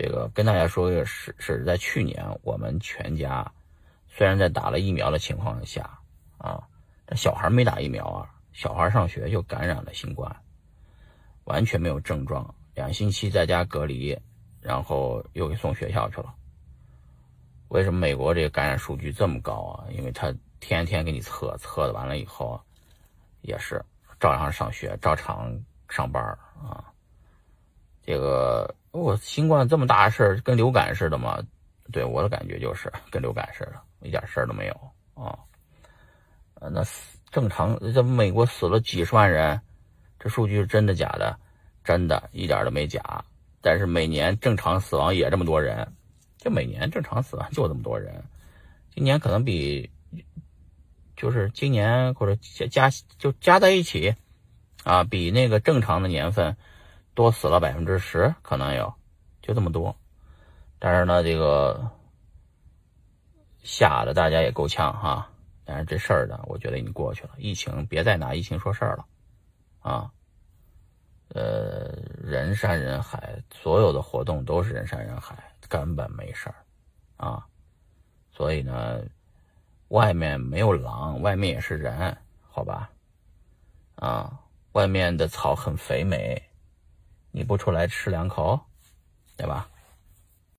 这个跟大家说一个是是在去年我们全家虽然在打了疫苗的情况下啊，但小孩没打疫苗啊，小孩上学就感染了新冠，完全没有症状，两星期在家隔离，然后又给送学校去了。为什么美国这个感染数据这么高啊？因为他天天给你测，测完了以后，也是照样上学，照常上班啊。这个。我新冠这么大事儿，跟流感似的吗？对我的感觉就是跟流感似的，一点事儿都没有啊。呃，那正常，这美国死了几十万人，这数据是真的假的？真的，一点都没假。但是每年正常死亡也这么多人，就每年正常死亡就这么多人。今年可能比，就是今年或者加加就加在一起啊，比那个正常的年份。多死了百分之十，可能有，就这么多。但是呢，这个吓得大家也够呛哈。但是这事儿呢，我觉得已经过去了。疫情别再拿疫情说事儿了啊。呃，人山人海，所有的活动都是人山人海，根本没事儿啊。所以呢，外面没有狼，外面也是人，好吧？啊，外面的草很肥美。你不出来吃两口，对吧？